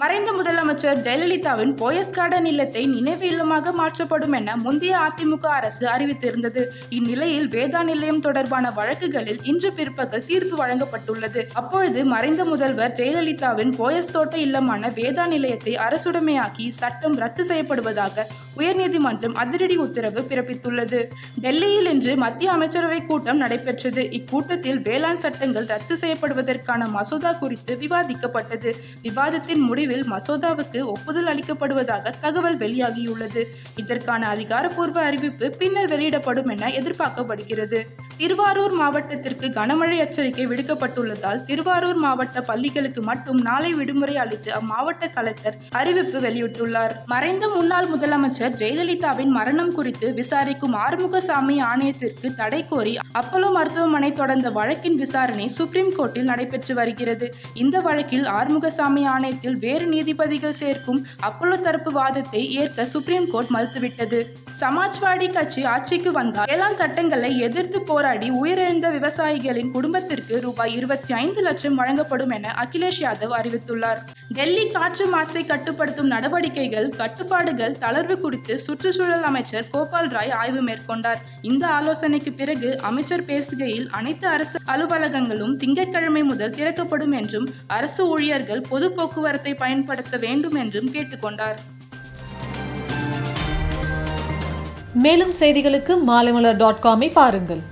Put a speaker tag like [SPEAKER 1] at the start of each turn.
[SPEAKER 1] மறைந்த முதலமைச்சர் ஜெயலலிதாவின் போயஸ் கார்டன் இல்லத்தை நினைவு இல்லமாக மாற்றப்படும் என முந்தைய அதிமுக அரசு அறிவித்திருந்தது. இந்நிலையில் வேதா நிலையம் தொடர்பான வழக்குகளில் இன்று பிற்பகல் தீர்ப்பு வழங்கப்பட்டுள்ளது. அப்பொழுது மறைந்த முதல்வர் ஜெயலலிதாவின் போயஸ் தோட்ட இல்லமான வேதா நிலையத்தை அரசுடைமையாக்கி சட்டம் ரத்து செய்யப்படுவதாக உயர்நீதிமன்றம் அதிரடி உத்தரவு பிறப்பித்துள்ளது. டெல்லியில் இன்று மத்திய அமைச்சரவை கூட்டம் நடைபெற்றது. இக்கூட்டத்தில் வேளாண் சட்டங்கள் ரத்து செய்யப்படுவதற்கான மசோதா குறித்து விவாதிக்கப்பட்டது. விவாதத்தின் முடிவு முடிவில் மசோதாவுக்கு ஒப்புதல் அளிக்கப்படுவதாக தகவல் வெளியாகியுள்ளது. இதற்கான அதிகாரப்பூர்வ அறிவிப்பு பின்னர் வெளியிடப்படும் என எதிர்பார்க்கப்படுகிறது. திருவாரூர் மாவட்டத்திற்கு கனமழை எச்சரிக்கை விடுக்கப்பட்டுள்ளதால் திருவாரூர் மாவட்ட பள்ளிகளுக்கு மட்டும் நாளை விடுமுறை அளித்து அம்மாவட்ட கலெக்டர் அறிவிப்பு வெளியிட்டுள்ளார். மறைந்த முன்னாள் முதலமைச்சர் ஜெயலலிதாவின் மரணம் குறித்து விசாரிக்கும் ஆறுமுகசாமி ஆணையத்திற்கு தடை கோரி அப்பலோ மருத்துவமனை தொடர்ந்த வழக்கின் விசாரணை சுப்ரீம் கோர்ட்டில் நடைபெற்று வருகிறது. இந்த வழக்கில் ஆறுமுகசாமி ஆணையத்தில் வேறு வேறு நீதிபதிகள் சேர்க்கும் அப்பல்லோ தரப்பு வாதத்தை ஏற்க சுப்ரீம் கோர்ட் மறுத்துவிட்டது. சமாஜ்வாடி கட்சி ஆட்சிக்கு வந்தால் வேளாண் சட்டங்களை எதிர்த்து போராடி உயிரிழந்த விவசாயிகளின் குடும்பத்திற்கு ரூபாய் இருபத்தி ஐந்து லட்சம் வழங்கப்படும் என அகிலேஷ் யாதவ் அறிவித்துள்ளார். டெல்லி காற்று மாசை கட்டுப்படுத்தும் நடவடிக்கைகள் கட்டுப்பாடுகள் தளர்வு குறித்து சுற்றுச்சூழல் அமைச்சர் கோபால் ராய் ஆய்வு மேற்கொண்டார். இந்த ஆலோசனைக்கு பிறகு அமைச்சர் பேசுகையில் அனைத்து அரசு அலுவலகங்களும் திங்கட்கிழமை முதல் திறக்கப்படும் என்றும் அரசு ஊழியர்கள் பொது போக்குவரத்தை பயன்படுத்த வேண்டும் என்றும் கேட்டுக்கொண்டார்
[SPEAKER 2] மேலும் செய்திகளுக்கு மாலைமலர் டாட் காமை பாருங்கள்.